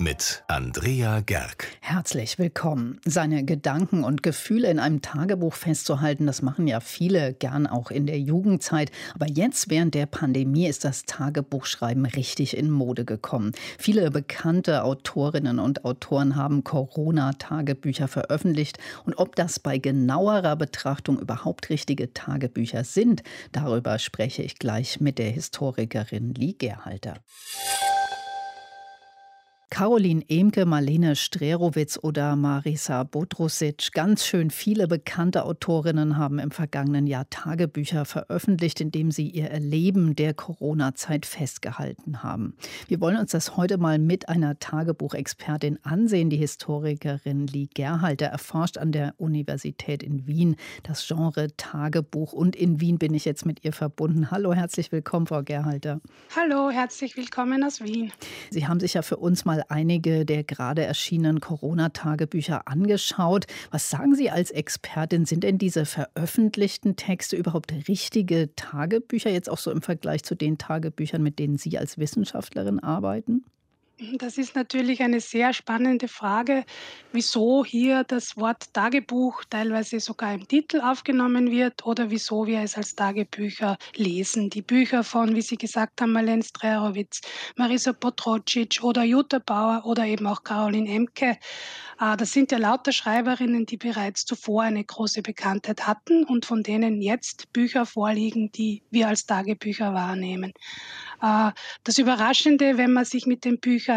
mit Andrea Gerg. Herzlich willkommen. Seine Gedanken und Gefühle in einem Tagebuch festzuhalten, das machen ja viele gern auch in der Jugendzeit. Aber jetzt während der Pandemie ist das Tagebuchschreiben richtig in Mode gekommen. Viele bekannte Autorinnen und Autoren haben Corona-Tagebücher veröffentlicht. Und ob das bei genauerer Betrachtung überhaupt richtige Tagebücher sind, darüber spreche ich gleich mit der Historikerin Lie Gerhalter. Caroline Emke, Marlene Strerowitz oder Marisa Bodrusic. Ganz schön viele bekannte Autorinnen haben im vergangenen Jahr Tagebücher veröffentlicht, in dem sie ihr Erleben der Corona-Zeit festgehalten haben. Wir wollen uns das heute mal mit einer Tagebuchexpertin ansehen. Die Historikerin Lie Gerhalter erforscht an der Universität in Wien das Genre Tagebuch und in Wien bin ich jetzt mit ihr verbunden. Hallo, herzlich willkommen, Frau Gerhalter. Hallo, herzlich willkommen aus Wien. Sie haben sich ja für uns mal einige der gerade erschienenen Corona-Tagebücher angeschaut. Was sagen Sie als Expertin? Sind denn diese veröffentlichten Texte überhaupt richtige Tagebücher, jetzt auch so im Vergleich zu den Tagebüchern, mit denen Sie als Wissenschaftlerin arbeiten? Das ist natürlich eine sehr spannende Frage, wieso hier das Wort Tagebuch teilweise sogar im Titel aufgenommen wird oder wieso wir es als Tagebücher lesen. Die Bücher von, wie Sie gesagt haben, Marlene Strerowitz, Marisa Potrocic oder Jutta Bauer oder eben auch Caroline Emke, äh, das sind ja lauter Schreiberinnen, die bereits zuvor eine große Bekanntheit hatten und von denen jetzt Bücher vorliegen, die wir als Tagebücher wahrnehmen. Äh, das Überraschende, wenn man sich mit den Büchern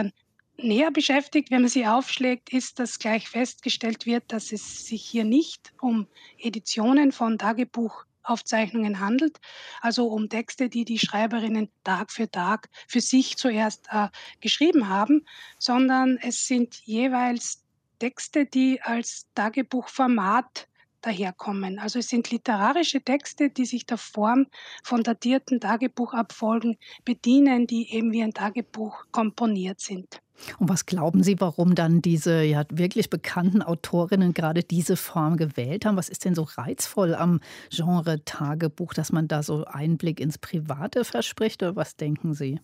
näher beschäftigt, wenn man sie aufschlägt, ist, dass gleich festgestellt wird, dass es sich hier nicht um Editionen von Tagebuchaufzeichnungen handelt, also um Texte, die die Schreiberinnen Tag für Tag für sich zuerst äh, geschrieben haben, sondern es sind jeweils Texte, die als Tagebuchformat daherkommen. Also es sind literarische Texte, die sich der Form von datierten Tagebuchabfolgen bedienen, die eben wie ein Tagebuch komponiert sind. Und was glauben Sie, warum dann diese ja wirklich bekannten Autorinnen gerade diese Form gewählt haben? Was ist denn so reizvoll am Genre Tagebuch, dass man da so Einblick ins Private verspricht? Oder was denken Sie?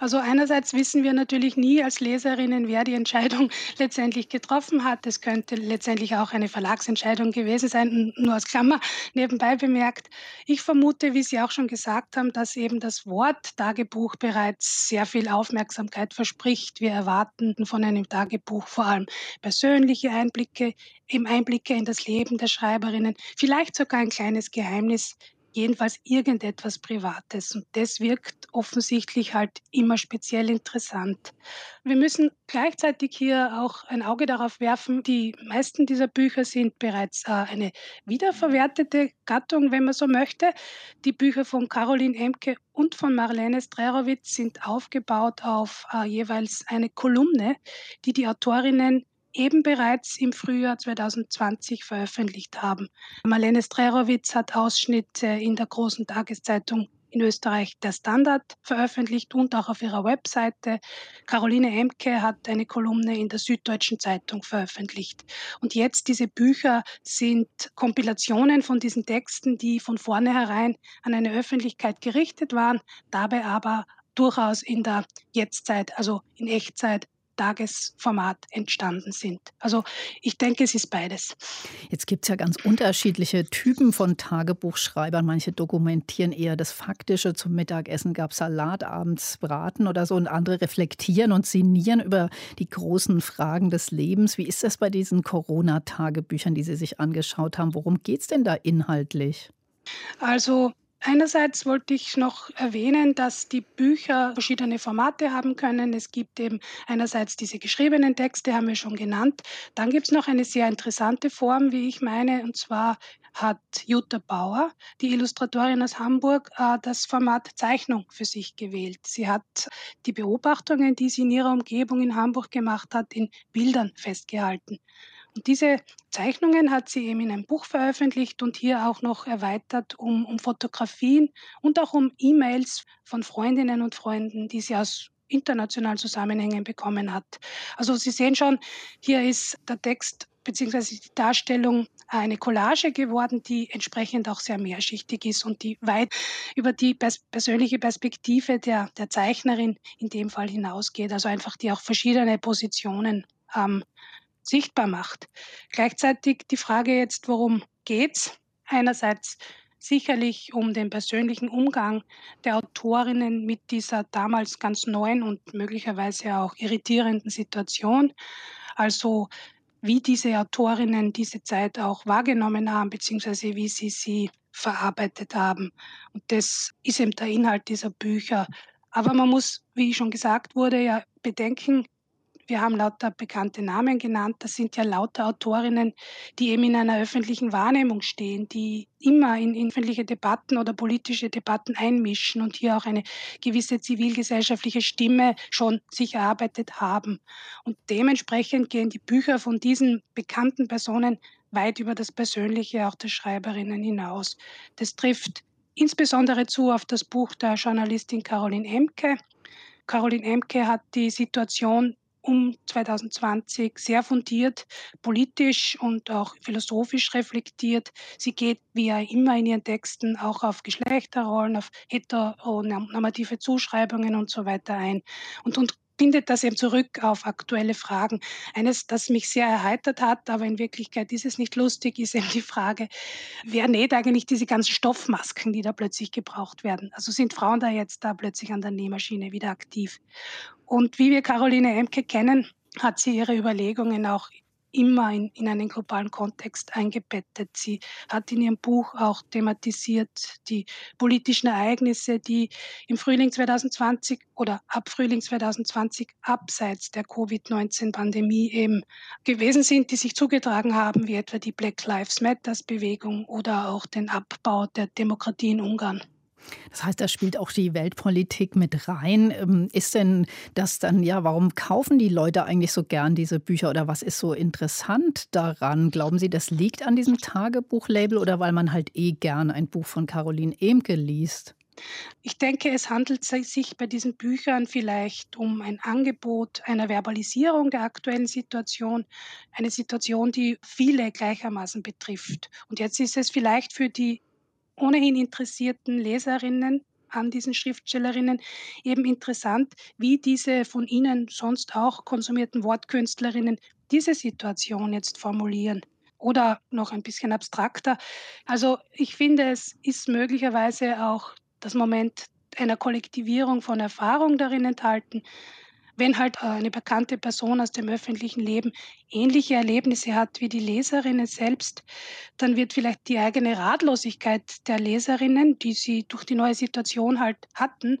Also einerseits wissen wir natürlich nie als Leserinnen, wer die Entscheidung letztendlich getroffen hat. Es könnte letztendlich auch eine Verlagsentscheidung gewesen sein, nur als Klammer nebenbei bemerkt. Ich vermute, wie Sie auch schon gesagt haben, dass eben das Wort Tagebuch bereits sehr viel Aufmerksamkeit verspricht. Wir erwarten Daten von einem Tagebuch, vor allem persönliche Einblicke, eben Einblicke in das Leben der Schreiberinnen, vielleicht sogar ein kleines Geheimnis, jedenfalls irgendetwas Privates. Und das wirkt offensichtlich halt immer speziell interessant. Wir müssen gleichzeitig hier auch ein Auge darauf werfen, die meisten dieser Bücher sind bereits äh, eine wiederverwertete Gattung, wenn man so möchte. Die Bücher von Caroline Emke und von Marlene Strerowitz sind aufgebaut auf äh, jeweils eine Kolumne, die die Autorinnen eben bereits im Frühjahr 2020 veröffentlicht haben. Marlene Strerowitz hat Ausschnitte in der großen Tageszeitung in Österreich der Standard veröffentlicht und auch auf ihrer Webseite. Caroline Emke hat eine Kolumne in der Süddeutschen Zeitung veröffentlicht. Und jetzt diese Bücher sind Kompilationen von diesen Texten, die von vornherein an eine Öffentlichkeit gerichtet waren, dabei aber durchaus in der Jetztzeit, also in Echtzeit Tagesformat entstanden sind. Also ich denke, es ist beides. Jetzt gibt es ja ganz unterschiedliche Typen von Tagebuchschreibern. Manche dokumentieren eher das Faktische. Zum Mittagessen gab es Salat, abends Braten oder so. Und andere reflektieren und sinnieren über die großen Fragen des Lebens. Wie ist das bei diesen Corona-Tagebüchern, die Sie sich angeschaut haben? Worum geht es denn da inhaltlich? Also Einerseits wollte ich noch erwähnen, dass die Bücher verschiedene Formate haben können. Es gibt eben einerseits diese geschriebenen Texte, haben wir schon genannt. Dann gibt es noch eine sehr interessante Form, wie ich meine, und zwar hat Jutta Bauer, die Illustratorin aus Hamburg, äh, das Format Zeichnung für sich gewählt. Sie hat die Beobachtungen, die sie in ihrer Umgebung in Hamburg gemacht hat, in Bildern festgehalten. Und diese Zeichnungen hat sie eben in einem Buch veröffentlicht und hier auch noch erweitert um, um Fotografien und auch um E-Mails von Freundinnen und Freunden, die sie aus internationalen Zusammenhängen bekommen hat. Also Sie sehen schon, hier ist der Text beziehungsweise die Darstellung eine Collage geworden, die entsprechend auch sehr mehrschichtig ist und die weit über die pers persönliche Perspektive der, der Zeichnerin in dem Fall hinausgeht. Also einfach die auch verschiedene Positionen ähm, sichtbar macht. Gleichzeitig die Frage jetzt, worum geht's? Einerseits sicherlich um den persönlichen Umgang der Autorinnen mit dieser damals ganz neuen und möglicherweise auch irritierenden Situation. Also wie diese Autorinnen diese Zeit auch wahrgenommen haben, beziehungsweise wie sie sie verarbeitet haben. Und das ist eben der Inhalt dieser Bücher. Aber man muss, wie schon gesagt wurde, ja bedenken, wir haben lauter bekannte Namen genannt. Das sind ja lauter Autorinnen, die eben in einer öffentlichen Wahrnehmung stehen, die immer in, öffentliche Debatten oder politische Debatten einmischen und hier auch eine gewisse zivilgesellschaftliche Stimme schon sich erarbeitet haben. Und dementsprechend gehen die Bücher von diesen bekannten Personen weit über das Persönliche auch der Schreiberinnen hinaus. Das trifft insbesondere zu auf das Buch der Journalistin Caroline Emke. Caroline Emke hat die Situation um 2020 sehr fundiert, politisch und auch philosophisch reflektiert. Sie geht wie ja immer in ihren Texten auch auf Geschlechterrollen, auf heteronormative Zuschreibungen und so weiter ein und, und bindet das eben zurück auf aktuelle Fragen. Eines, das mich sehr erheitert hat, aber in Wirklichkeit ist es nicht lustig, ist eben die Frage, wer näht eigentlich diese ganzen Stoffmasken, die da plötzlich gebraucht werden? Also sind Frauen da jetzt da plötzlich an der Nähmaschine wieder aktiv? Und wie wir Caroline Emke kennen, hat sie ihre Überlegungen auch immer in, in einen globalen Kontext eingebettet. Sie hat in ihrem Buch auch thematisiert die politischen Ereignisse, die im Frühling 2020 oder ab Frühling 2020 abseits der Covid-19-Pandemie eben gewesen sind, die sich zugetragen haben, wie etwa die Black Lives Matters-Bewegung oder auch den Abbau der Demokratie in Ungarn. Das heißt, da spielt auch die Weltpolitik mit rein. Ähm, ist denn das dann, ja, warum kaufen die Leute eigentlich so gern diese Bücher oder was ist so interessant daran? Glauben Sie, das liegt an diesem Tagebuchlabel oder weil man halt eh gern ein Buch von Caroline Emke liest? Ich denke, es handelt sich bei diesen Büchern vielleicht um ein Angebot einer Verbalisierung der aktuellen Situation, eine Situation, die viele gleichermaßen betrifft. Und jetzt ist es vielleicht für die ohnehin interessierten Leserinnen an diesen Schriftstellerinnen eben interessant, wie diese von ihnen sonst auch konsumierten Wortkünstlerinnen diese Situation jetzt formulieren. Oder noch ein bisschen abstrakter. Also ich finde, es ist möglicherweise auch das Moment einer Kollektivierung von Erfahrung darin enthalten, wenn halt äh, eine bekannte Person aus dem öffentlichen Leben ähnliche Erlebnisse hat wie die Leserinnen selbst, dann wird vielleicht die eigene Ratlosigkeit der Leserinnen, die sie durch die neue Situation halt hatten,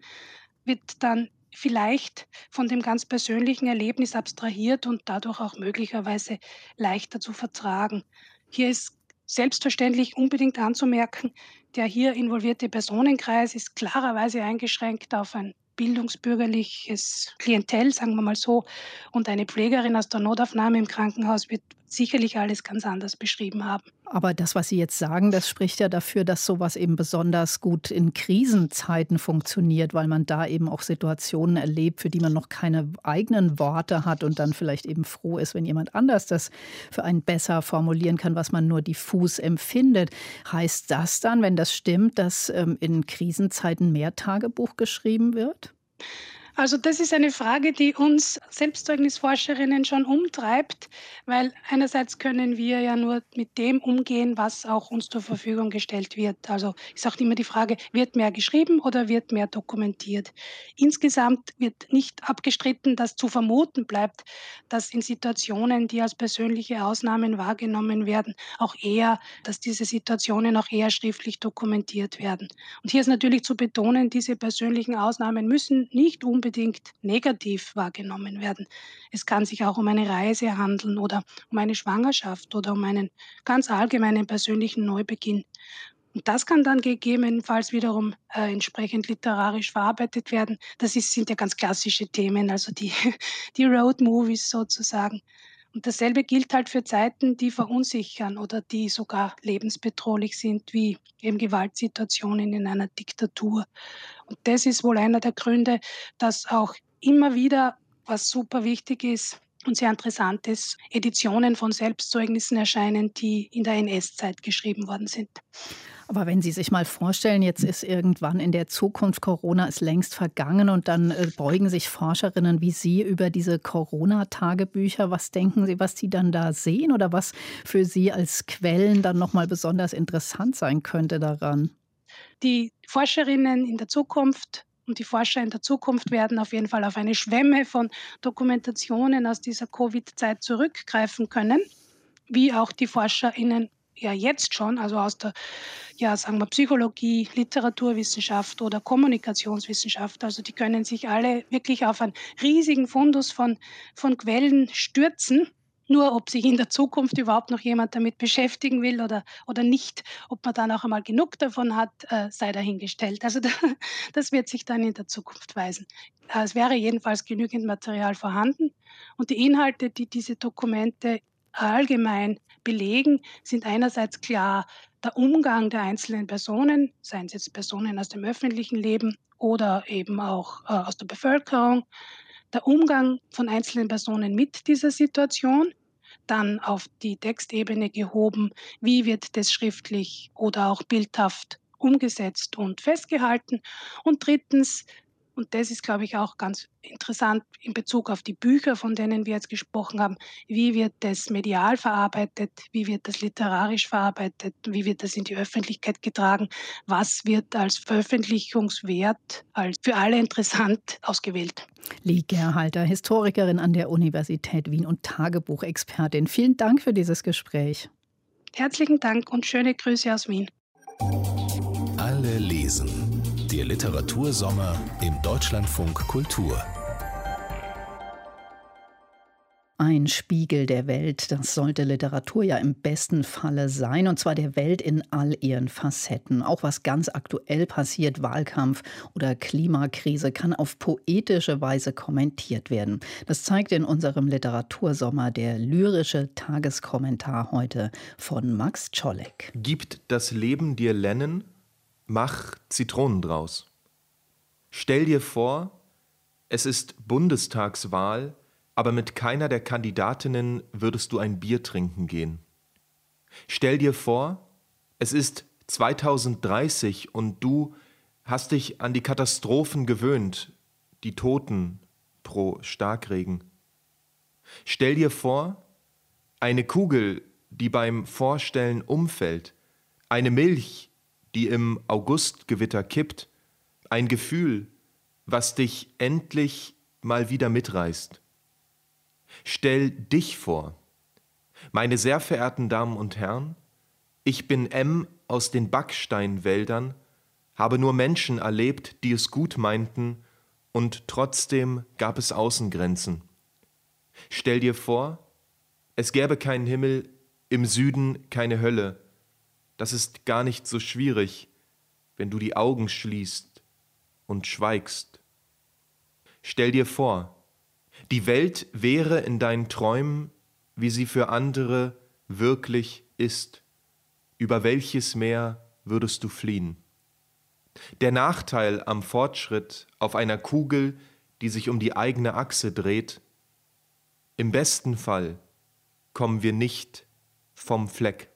wird dann vielleicht von dem ganz persönlichen Erlebnis abstrahiert und dadurch auch möglicherweise leichter zu vertragen. Hier ist selbstverständlich unbedingt anzumerken, der hier involvierte Personenkreis ist klarerweise eingeschränkt auf ein bildungsbürgerliches Klientel, sagen wir mal so. Und eine Pflegerin aus der Notaufnahme im Krankenhaus wird sicherlich alles ganz anders beschrieben haben. Aber das, was Sie jetzt sagen, das spricht ja dafür, dass sowas eben besonders gut in Krisenzeiten funktioniert, weil man da eben auch Situationen erlebt, für die man noch keine eigenen Worte hat und dann vielleicht eben froh ist, wenn jemand anders das für einen besser formulieren kann, was man nur diffus empfindet. Heißt das dann, wenn das stimmt, dass ähm, in Krisenzeiten mehr Tagebuch geschrieben wird? Also das ist eine Frage, die uns Selbstzeugnisforscherinnen schon umtreibt, weil einerseits können wir ja nur mit dem umgehen, was auch uns zur Verfügung gestellt wird. Also ist auch immer die Frage, wird mehr geschrieben oder wird mehr dokumentiert? Insgesamt wird nicht abgestritten, dass zu vermuten bleibt, dass in Situationen, die als persönliche Ausnahmen wahrgenommen werden, auch eher, dass diese Situationen auch eher schriftlich dokumentiert werden. Und hier ist natürlich zu betonen, diese persönlichen Ausnahmen müssen nicht unbedingt unbedingt negativ wahrgenommen werden. Es kann sich auch um eine Reise handeln oder um eine Schwangerschaft oder um einen ganz allgemeinen persönlichen Neubeginn. Und das kann dann gegebenenfalls wiederum äh, entsprechend literarisch verarbeitet werden. Das ist, sind ja ganz klassische Themen, also die, die Road-Movies sozusagen. Und dasselbe gilt halt für Zeiten, die verunsichern oder die sogar lebensbedrohlich sind, wie eben Gewaltsituationen in einer Diktatur. Und das ist wohl einer der Gründe, dass auch immer wieder, was super wichtig ist, und sehr interessant ist, Editionen von Selbstzeugnissen erscheinen, die in der NS-Zeit geschrieben worden sind. Aber wenn Sie sich mal vorstellen, jetzt ist irgendwann in der Zukunft Corona ist längst vergangen und dann äh, beugen sich Forscherinnen wie Sie über diese Corona-Tagebücher. Was denken Sie, was Sie dann da sehen oder was für Sie als Quellen dann nochmal besonders interessant sein könnte daran? Die Forscherinnen in der Zukunft und die Forscher in der Zukunft werden auf jeden Fall auf eine Schwemme von Dokumentationen aus dieser Covid-Zeit zurückgreifen können, wie auch die ForscherInnen ja jetzt schon, also aus der, ja, sagen wir, Psychologie, Literaturwissenschaft oder Kommunikationswissenschaft. Also die können sich alle wirklich auf einen riesigen Fundus von, von Quellen stürzen nur ob sich in der Zukunft überhaupt noch jemand damit beschäftigen will oder, oder nicht, ob man dann auch einmal genug davon hat, äh, sei dahingestellt. Also da, das wird sich dann in der Zukunft weisen. Äh, es wäre jedenfalls genügend Material vorhanden und die Inhalte, die diese Dokumente allgemein belegen, sind einerseits klar der Umgang der einzelnen Personen, seien es jetzt Personen aus dem öffentlichen Leben oder eben auch äh, aus der Bevölkerung, der Umgang von einzelnen Personen mit dieser Situation, dann auf die Textebene gehoben, wie wird das schriftlich oder auch bildhaft umgesetzt und festgehalten. Und drittens und das ist, glaube ich, auch ganz interessant in Bezug auf die Bücher, von denen wir jetzt gesprochen haben. Wie wird das medial verarbeitet? Wie wird das literarisch verarbeitet? Wie wird das in die Öffentlichkeit getragen? Was wird als Veröffentlichungswert, als für alle interessant ausgewählt? Lee Gerhalter, Historikerin an der Universität Wien und Tagebuchexpertin. Vielen Dank für dieses Gespräch. Herzlichen Dank und schöne Grüße aus Wien. Alle lesen der Literatursommer im Deutschlandfunk Kultur. Ein Spiegel der Welt, das sollte Literatur ja im besten Falle sein, und zwar der Welt in all ihren Facetten. Auch was ganz aktuell passiert, Wahlkampf oder Klimakrise, kann auf poetische Weise kommentiert werden. Das zeigt in unserem Literatursommer der lyrische Tageskommentar heute von Max Czolek. Gibt das Leben dir Lennen? Mach Zitronen draus. Stell dir vor, es ist Bundestagswahl, aber mit keiner der Kandidatinnen würdest du ein Bier trinken gehen. Stell dir vor, es ist 2030 und du hast dich an die Katastrophen gewöhnt, die Toten pro Starkregen. Stell dir vor, eine Kugel, die beim Vorstellen umfällt, eine Milch, die im Augustgewitter kippt, ein Gefühl, was dich endlich mal wieder mitreißt. Stell dich vor. Meine sehr verehrten Damen und Herren, ich bin M aus den Backsteinwäldern, habe nur Menschen erlebt, die es gut meinten, und trotzdem gab es Außengrenzen. Stell dir vor, es gäbe keinen Himmel, im Süden keine Hölle, das ist gar nicht so schwierig, wenn du die Augen schließt und schweigst. Stell dir vor, die Welt wäre in deinen Träumen, wie sie für andere wirklich ist. Über welches Meer würdest du fliehen? Der Nachteil am Fortschritt auf einer Kugel, die sich um die eigene Achse dreht, im besten Fall kommen wir nicht vom Fleck.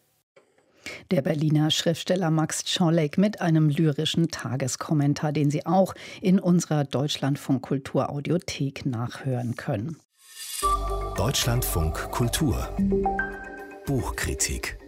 Der Berliner Schriftsteller Max Czolek mit einem lyrischen Tageskommentar, den Sie auch in unserer Deutschlandfunk Kultur Audiothek nachhören können. Deutschlandfunk Kultur Buchkritik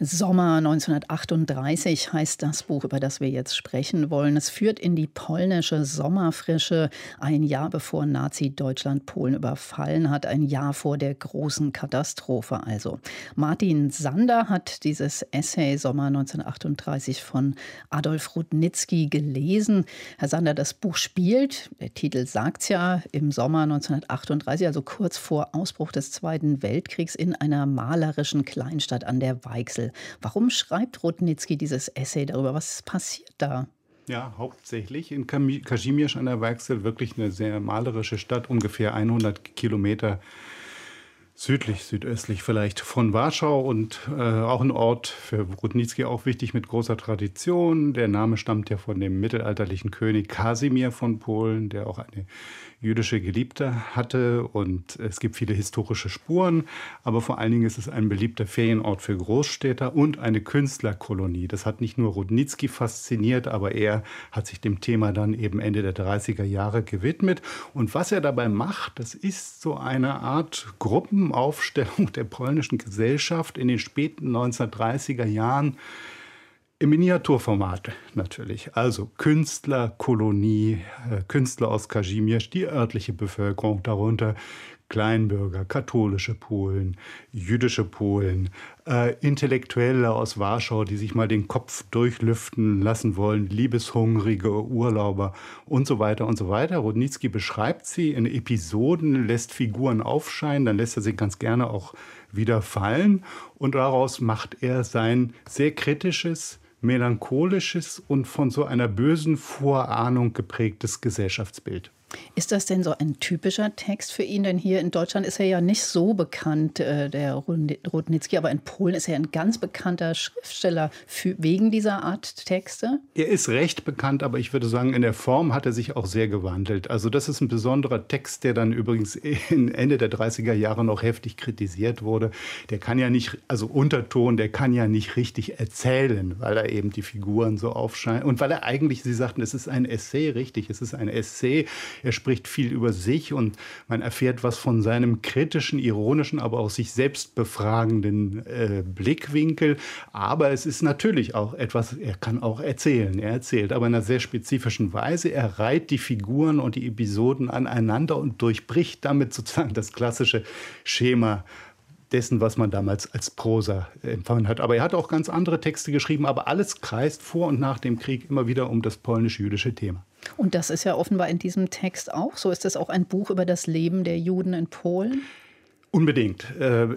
Sommer 1938 heißt das Buch, über das wir jetzt sprechen wollen. Es führt in die polnische Sommerfrische, ein Jahr bevor Nazi-Deutschland Polen überfallen hat, ein Jahr vor der großen Katastrophe also. Martin Sander hat dieses Essay Sommer 1938 von Adolf Rudnitzky gelesen. Herr Sander, das Buch spielt, der Titel sagt es ja, im Sommer 1938, also kurz vor Ausbruch des Zweiten Weltkriegs, in einer malerischen Kleinstadt an der Weichsel. Wechsel. Warum schreibt Rudnitzky dieses Essay darüber? Was passiert da? Ja, hauptsächlich in Kazimierz an der Weichsel, wirklich eine sehr malerische Stadt, ungefähr 100 Kilometer südlich, südöstlich vielleicht von Warschau und äh, auch ein Ort für Rudnitzky auch wichtig mit großer Tradition. Der Name stammt ja von dem mittelalterlichen König Kasimir von Polen, der auch eine jüdische Geliebte hatte und es gibt viele historische Spuren, aber vor allen Dingen ist es ein beliebter Ferienort für Großstädter und eine Künstlerkolonie. Das hat nicht nur Rudnitzky fasziniert, aber er hat sich dem Thema dann eben Ende der 30er Jahre gewidmet. Und was er dabei macht, das ist so eine Art Gruppenaufstellung der polnischen Gesellschaft in den späten 1930er Jahren im Miniaturformat natürlich. Also Künstler, Kolonie, äh, Künstler aus Kazimierz, die örtliche Bevölkerung, darunter Kleinbürger, katholische Polen, jüdische Polen, äh, Intellektuelle aus Warschau, die sich mal den Kopf durchlüften lassen wollen, liebeshungrige Urlauber und so weiter und so weiter. Rudnitzky beschreibt sie in Episoden, lässt Figuren aufscheinen, dann lässt er sie ganz gerne auch wieder fallen und daraus macht er sein sehr kritisches, melancholisches und von so einer bösen Vorahnung geprägtes Gesellschaftsbild. Ist das denn so ein typischer Text für ihn? Denn hier in Deutschland ist er ja nicht so bekannt, äh, der Rudnitzky, aber in Polen ist er ein ganz bekannter Schriftsteller für, wegen dieser Art Texte. Er ist recht bekannt, aber ich würde sagen, in der Form hat er sich auch sehr gewandelt. Also das ist ein besonderer Text, der dann übrigens Ende der 30er Jahre noch heftig kritisiert wurde. Der kann ja nicht, also Unterton, der kann ja nicht richtig erzählen, weil er eben die Figuren so aufscheinen und weil er eigentlich, Sie sagten, es ist ein Essay, richtig, es ist ein Essay er spricht viel über sich und man erfährt was von seinem kritischen, ironischen, aber auch sich selbst befragenden äh, Blickwinkel. Aber es ist natürlich auch etwas, er kann auch erzählen. Er erzählt, aber in einer sehr spezifischen Weise. Er reiht die Figuren und die Episoden aneinander und durchbricht damit sozusagen das klassische Schema dessen, was man damals als Prosa empfangen hat. Aber er hat auch ganz andere Texte geschrieben, aber alles kreist vor und nach dem Krieg immer wieder um das polnisch-jüdische Thema. Und das ist ja offenbar in diesem Text auch so. Ist das auch ein Buch über das Leben der Juden in Polen? Unbedingt. Äh,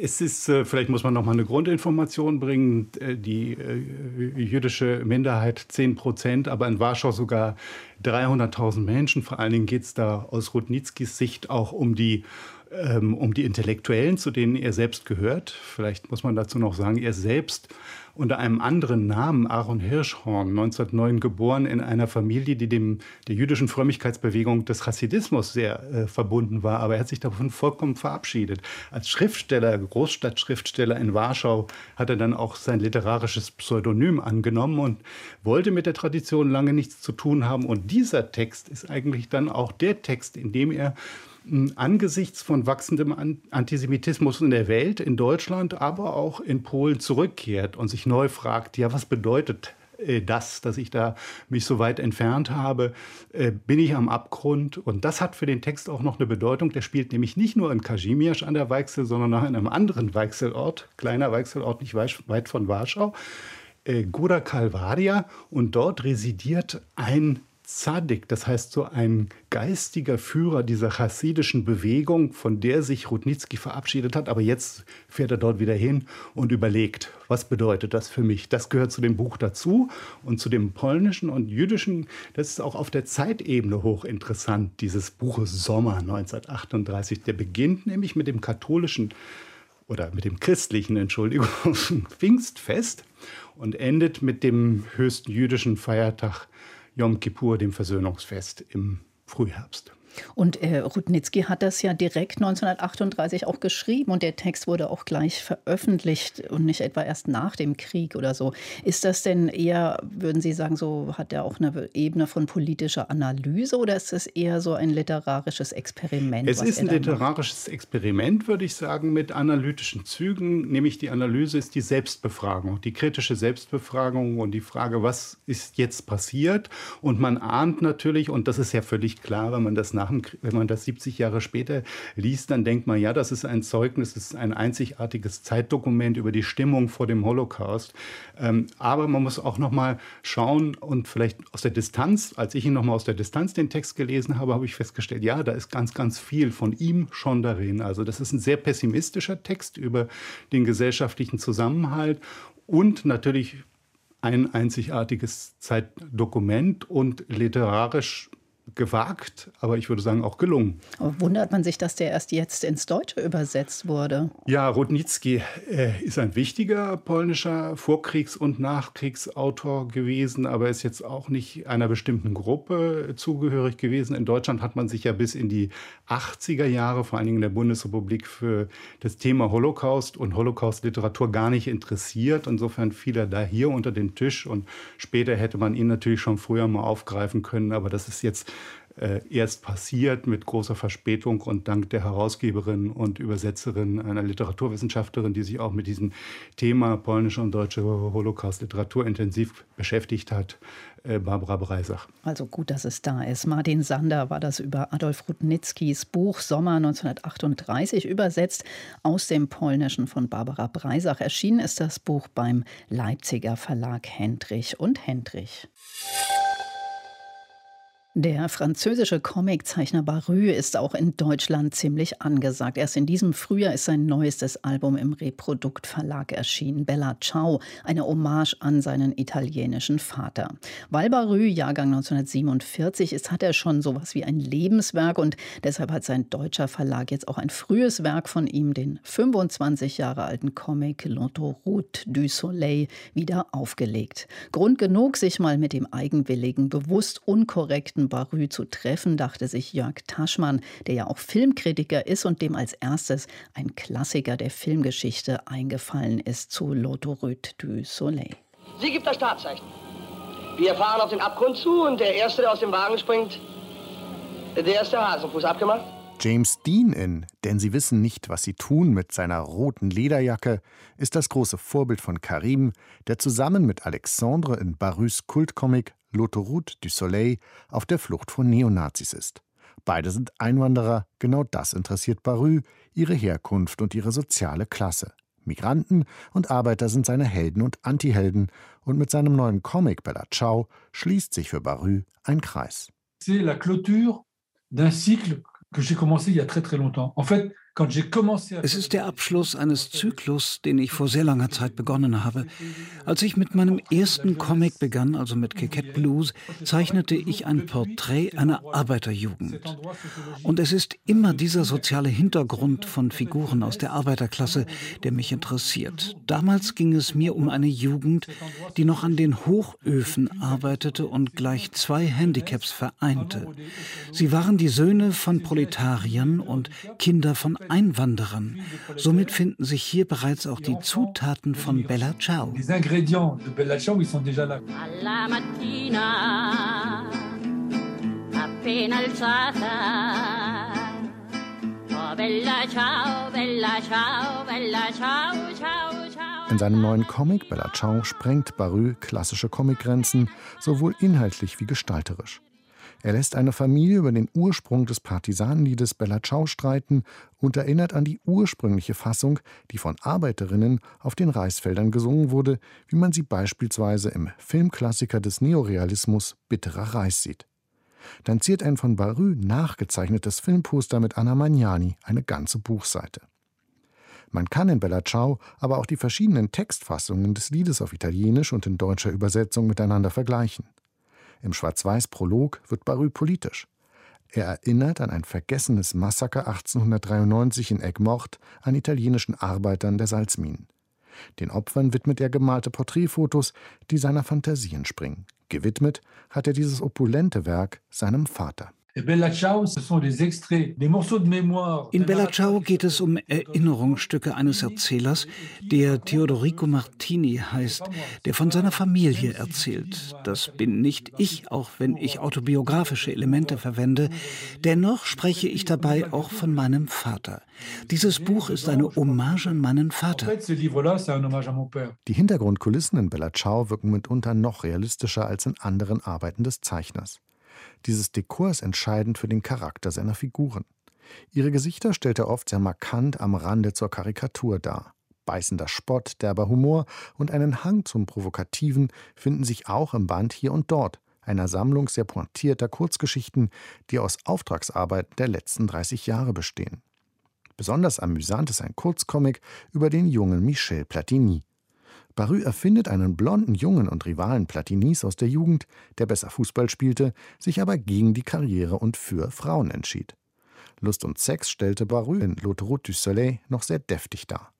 es ist, äh, vielleicht muss man noch mal eine Grundinformation bringen. Äh, die jüdische Minderheit 10 Prozent, aber in Warschau sogar 300.000 Menschen. Vor allen Dingen geht es da aus Rudnitzkis Sicht auch um die ähm, um die Intellektuellen, zu denen er selbst gehört. Vielleicht muss man dazu noch sagen, er selbst unter einem anderen Namen, Aaron Hirschhorn, 1909 geboren in einer Familie, die dem, der jüdischen Frömmigkeitsbewegung des Chassidismus sehr äh, verbunden war. Aber er hat sich davon vollkommen verabschiedet. Als Schriftsteller, Großstadtschriftsteller in Warschau, hat er dann auch sein literarisches Pseudonym angenommen und wollte mit der Tradition lange nichts zu tun haben. Und dieser Text ist eigentlich dann auch der Text, in dem er angesichts von wachsendem Antisemitismus in der Welt, in Deutschland, aber auch in Polen zurückkehrt und sich neu fragt, ja, was bedeutet äh, das, dass ich da mich so weit entfernt habe, äh, bin ich am Abgrund. Und das hat für den Text auch noch eine Bedeutung. Der spielt nämlich nicht nur in Kazimierz an der Weichsel, sondern auch in einem anderen Weichselort, kleiner Weichselort nicht weit von Warschau, äh, Góra Kalvaria. Und dort residiert ein Zadik, das heißt so ein geistiger Führer dieser chassidischen Bewegung, von der sich Rudnitzky verabschiedet hat. Aber jetzt fährt er dort wieder hin und überlegt, was bedeutet das für mich? Das gehört zu dem Buch dazu und zu dem polnischen und jüdischen. Das ist auch auf der Zeitebene hochinteressant, dieses Buches Sommer 1938. Der beginnt nämlich mit dem katholischen oder mit dem christlichen, Entschuldigung, Pfingstfest und endet mit dem höchsten jüdischen Feiertag Yom Kippur, dem Versöhnungsfest im Frühherbst. Und äh, Rudnitzky hat das ja direkt 1938 auch geschrieben und der Text wurde auch gleich veröffentlicht und nicht etwa erst nach dem Krieg oder so. Ist das denn eher, würden Sie sagen, so hat er auch eine Ebene von politischer Analyse oder ist es eher so ein literarisches Experiment? Es ist ein literarisches macht? Experiment, würde ich sagen, mit analytischen Zügen. Nämlich die Analyse ist die Selbstbefragung, die kritische Selbstbefragung und die Frage, was ist jetzt passiert? Und man ahnt natürlich, und das ist ja völlig klar, wenn man das nach dem, wenn man das 70 Jahre später liest, dann denkt man, ja, das ist ein Zeugnis, das ist ein einzigartiges Zeitdokument über die Stimmung vor dem Holocaust. Ähm, aber man muss auch noch mal schauen und vielleicht aus der Distanz, als ich ihn noch mal aus der Distanz den Text gelesen habe, habe ich festgestellt, ja, da ist ganz, ganz viel von ihm schon darin. Also das ist ein sehr pessimistischer Text über den gesellschaftlichen Zusammenhalt und natürlich ein einzigartiges Zeitdokument und literarisch gewagt, aber ich würde sagen auch gelungen. Aber wundert man sich, dass der erst jetzt ins Deutsche übersetzt wurde? Ja, Rudnicki äh, ist ein wichtiger polnischer Vorkriegs- und Nachkriegsautor gewesen, aber ist jetzt auch nicht einer bestimmten Gruppe zugehörig gewesen. In Deutschland hat man sich ja bis in die 80er Jahre, vor allen Dingen in der Bundesrepublik, für das Thema Holocaust und Holocaust-Literatur gar nicht interessiert. Insofern fiel er da hier unter den Tisch und später hätte man ihn natürlich schon früher mal aufgreifen können, aber das ist jetzt äh, erst passiert mit großer Verspätung und dank der Herausgeberin und Übersetzerin, einer Literaturwissenschaftlerin, die sich auch mit diesem Thema polnische und deutsche Holocaust-Literatur intensiv beschäftigt hat, äh, Barbara Breisach. Also gut, dass es da ist. Martin Sander war das über Adolf Rudnickis Buch Sommer 1938 übersetzt aus dem Polnischen von Barbara Breisach. Erschienen ist das Buch beim Leipziger Verlag Hendrich und Hendrich. Der französische Comiczeichner Barrü ist auch in Deutschland ziemlich angesagt. Erst in diesem Frühjahr ist sein neuestes Album im Reprodukt Verlag erschienen, Bella Ciao, eine Hommage an seinen italienischen Vater. Weil Barrü Jahrgang 1947 ist, hat er schon sowas wie ein Lebenswerk und deshalb hat sein deutscher Verlag jetzt auch ein frühes Werk von ihm, den 25 Jahre alten Comic L'autoroute du Soleil, wieder aufgelegt. Grund genug, sich mal mit dem eigenwilligen, bewusst unkorrekten Barü zu treffen, dachte sich Jörg Taschmann, der ja auch Filmkritiker ist und dem als erstes ein Klassiker der Filmgeschichte eingefallen ist zu L'autoroute du Soleil. Sie gibt das Startzeichen. Wir fahren auf den Abgrund zu und der Erste, der aus dem Wagen springt, der ist der Hasenfuß abgemacht. James Dean in Denn sie wissen nicht, was sie tun mit seiner roten Lederjacke ist das große Vorbild von Karim, der zusammen mit Alexandre in Barrus Kultcomic L'autoroute du Soleil auf der Flucht vor Neonazis ist. Beide sind Einwanderer, genau das interessiert Barrü, ihre Herkunft und ihre soziale Klasse. Migranten und Arbeiter sind seine Helden und Antihelden, und mit seinem neuen Comic Bella Ciao schließt sich für Barrü ein Kreis. C'est la clôture d'un cycle que j'ai commencé il y a très très longtemps. En fait, es ist der Abschluss eines Zyklus, den ich vor sehr langer Zeit begonnen habe. Als ich mit meinem ersten Comic begann, also mit Keket Blues, zeichnete ich ein Porträt einer Arbeiterjugend. Und es ist immer dieser soziale Hintergrund von Figuren aus der Arbeiterklasse, der mich interessiert. Damals ging es mir um eine Jugend, die noch an den Hochöfen arbeitete und gleich zwei Handicaps vereinte. Sie waren die Söhne von Proletariern und Kinder von Einwanderern. Somit finden sich hier bereits auch die Zutaten von Bella Ciao. In seinem neuen Comic Bella Ciao sprengt Barü klassische Comicgrenzen, sowohl inhaltlich wie gestalterisch. Er lässt eine Familie über den Ursprung des Partisanenliedes Bella Ciao streiten und erinnert an die ursprüngliche Fassung, die von Arbeiterinnen auf den Reisfeldern gesungen wurde, wie man sie beispielsweise im Filmklassiker des Neorealismus Bitterer Reis sieht. Dann ziert ein von Barü nachgezeichnetes Filmposter mit Anna Magnani eine ganze Buchseite. Man kann in Bella Ciao aber auch die verschiedenen Textfassungen des Liedes auf Italienisch und in deutscher Übersetzung miteinander vergleichen. Im Schwarz-Weiß-Prolog wird Barü politisch. Er erinnert an ein vergessenes Massaker 1893 in Egmort an italienischen Arbeitern der Salzminen. Den Opfern widmet er gemalte Porträtfotos, die seiner Fantasie entspringen. Gewidmet hat er dieses opulente Werk seinem Vater. In Bella Ciao geht es um Erinnerungsstücke eines Erzählers, der Teodorico Martini heißt, der von seiner Familie erzählt. Das bin nicht ich, auch wenn ich autobiografische Elemente verwende. Dennoch spreche ich dabei auch von meinem Vater. Dieses Buch ist eine Hommage an meinen Vater. Die Hintergrundkulissen in Bella Ciao wirken mitunter noch realistischer als in anderen Arbeiten des Zeichners. Dieses Dekor ist entscheidend für den Charakter seiner Figuren. Ihre Gesichter stellt er oft sehr markant am Rande zur Karikatur dar. Beißender Spott, derber Humor und einen Hang zum Provokativen finden sich auch im Band hier und dort, einer Sammlung sehr pointierter Kurzgeschichten, die aus Auftragsarbeiten der letzten 30 Jahre bestehen. Besonders amüsant ist ein Kurzcomic über den jungen Michel Platini. Barü erfindet einen blonden Jungen und Rivalen Platinis aus der Jugend, der besser Fußball spielte, sich aber gegen die Karriere und für Frauen entschied. Lust und Sex stellte Barü in L'Autoroute du Soleil noch sehr deftig dar.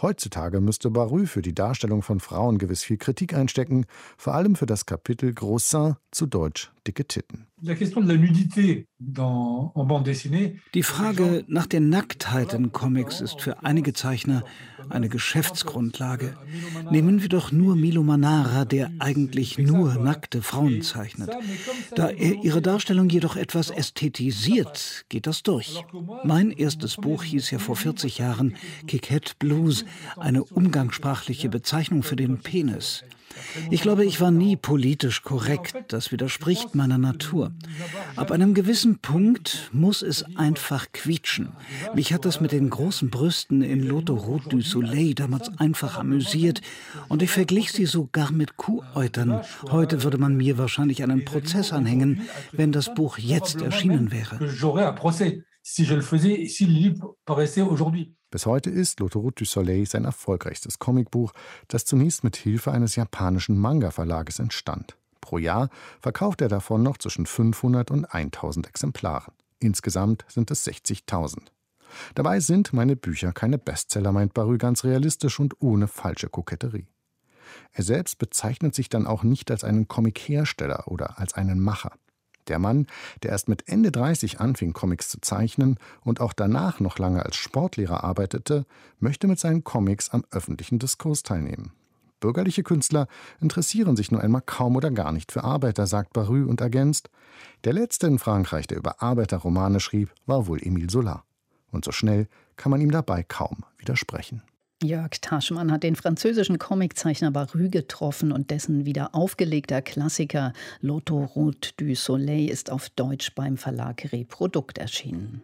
Heutzutage müsste Barü für die Darstellung von Frauen gewiss viel Kritik einstecken, vor allem für das Kapitel Gros Seins, zu Deutsch dicke Titten. Die Frage nach der Nacktheit in Comics ist für einige Zeichner eine Geschäftsgrundlage. Nehmen wir doch nur Milo Manara, der eigentlich nur nackte Frauen zeichnet. Da er ihre Darstellung jedoch etwas ästhetisiert, geht das durch. Mein erstes Buch hieß ja vor 40 Jahren Kikette Blues, eine umgangssprachliche Bezeichnung für den Penis. Ich glaube, ich war nie politisch korrekt. Das widerspricht meiner Natur. Ab einem gewissen Punkt muss es einfach quietschen. Mich hat das mit den großen Brüsten in Loto Route du Soleil damals einfach amüsiert und ich verglich sie sogar mit Kuhäutern. Heute würde man mir wahrscheinlich einen Prozess anhängen, wenn das Buch jetzt erschienen wäre. Bis heute ist L'autoroute du Soleil sein erfolgreichstes Comicbuch, das zunächst mit Hilfe eines japanischen Manga-Verlages entstand. Pro Jahr verkauft er davon noch zwischen 500 und 1000 Exemplaren. Insgesamt sind es 60.000. Dabei sind meine Bücher keine Bestseller, meint Barü ganz realistisch und ohne falsche Koketterie. Er selbst bezeichnet sich dann auch nicht als einen Comichersteller oder als einen Macher. Der Mann, der erst mit Ende 30 anfing, Comics zu zeichnen und auch danach noch lange als Sportlehrer arbeitete, möchte mit seinen Comics am öffentlichen Diskurs teilnehmen. Bürgerliche Künstler interessieren sich nur einmal kaum oder gar nicht für Arbeiter, sagt Barü und ergänzt. Der letzte in Frankreich, der über Arbeiterromane schrieb, war wohl Émile Zola. Und so schnell kann man ihm dabei kaum widersprechen. Jörg Taschmann hat den französischen Comiczeichner Barü getroffen und dessen wieder aufgelegter Klassiker L'Autoroute du Soleil ist auf Deutsch beim Verlag Reprodukt erschienen.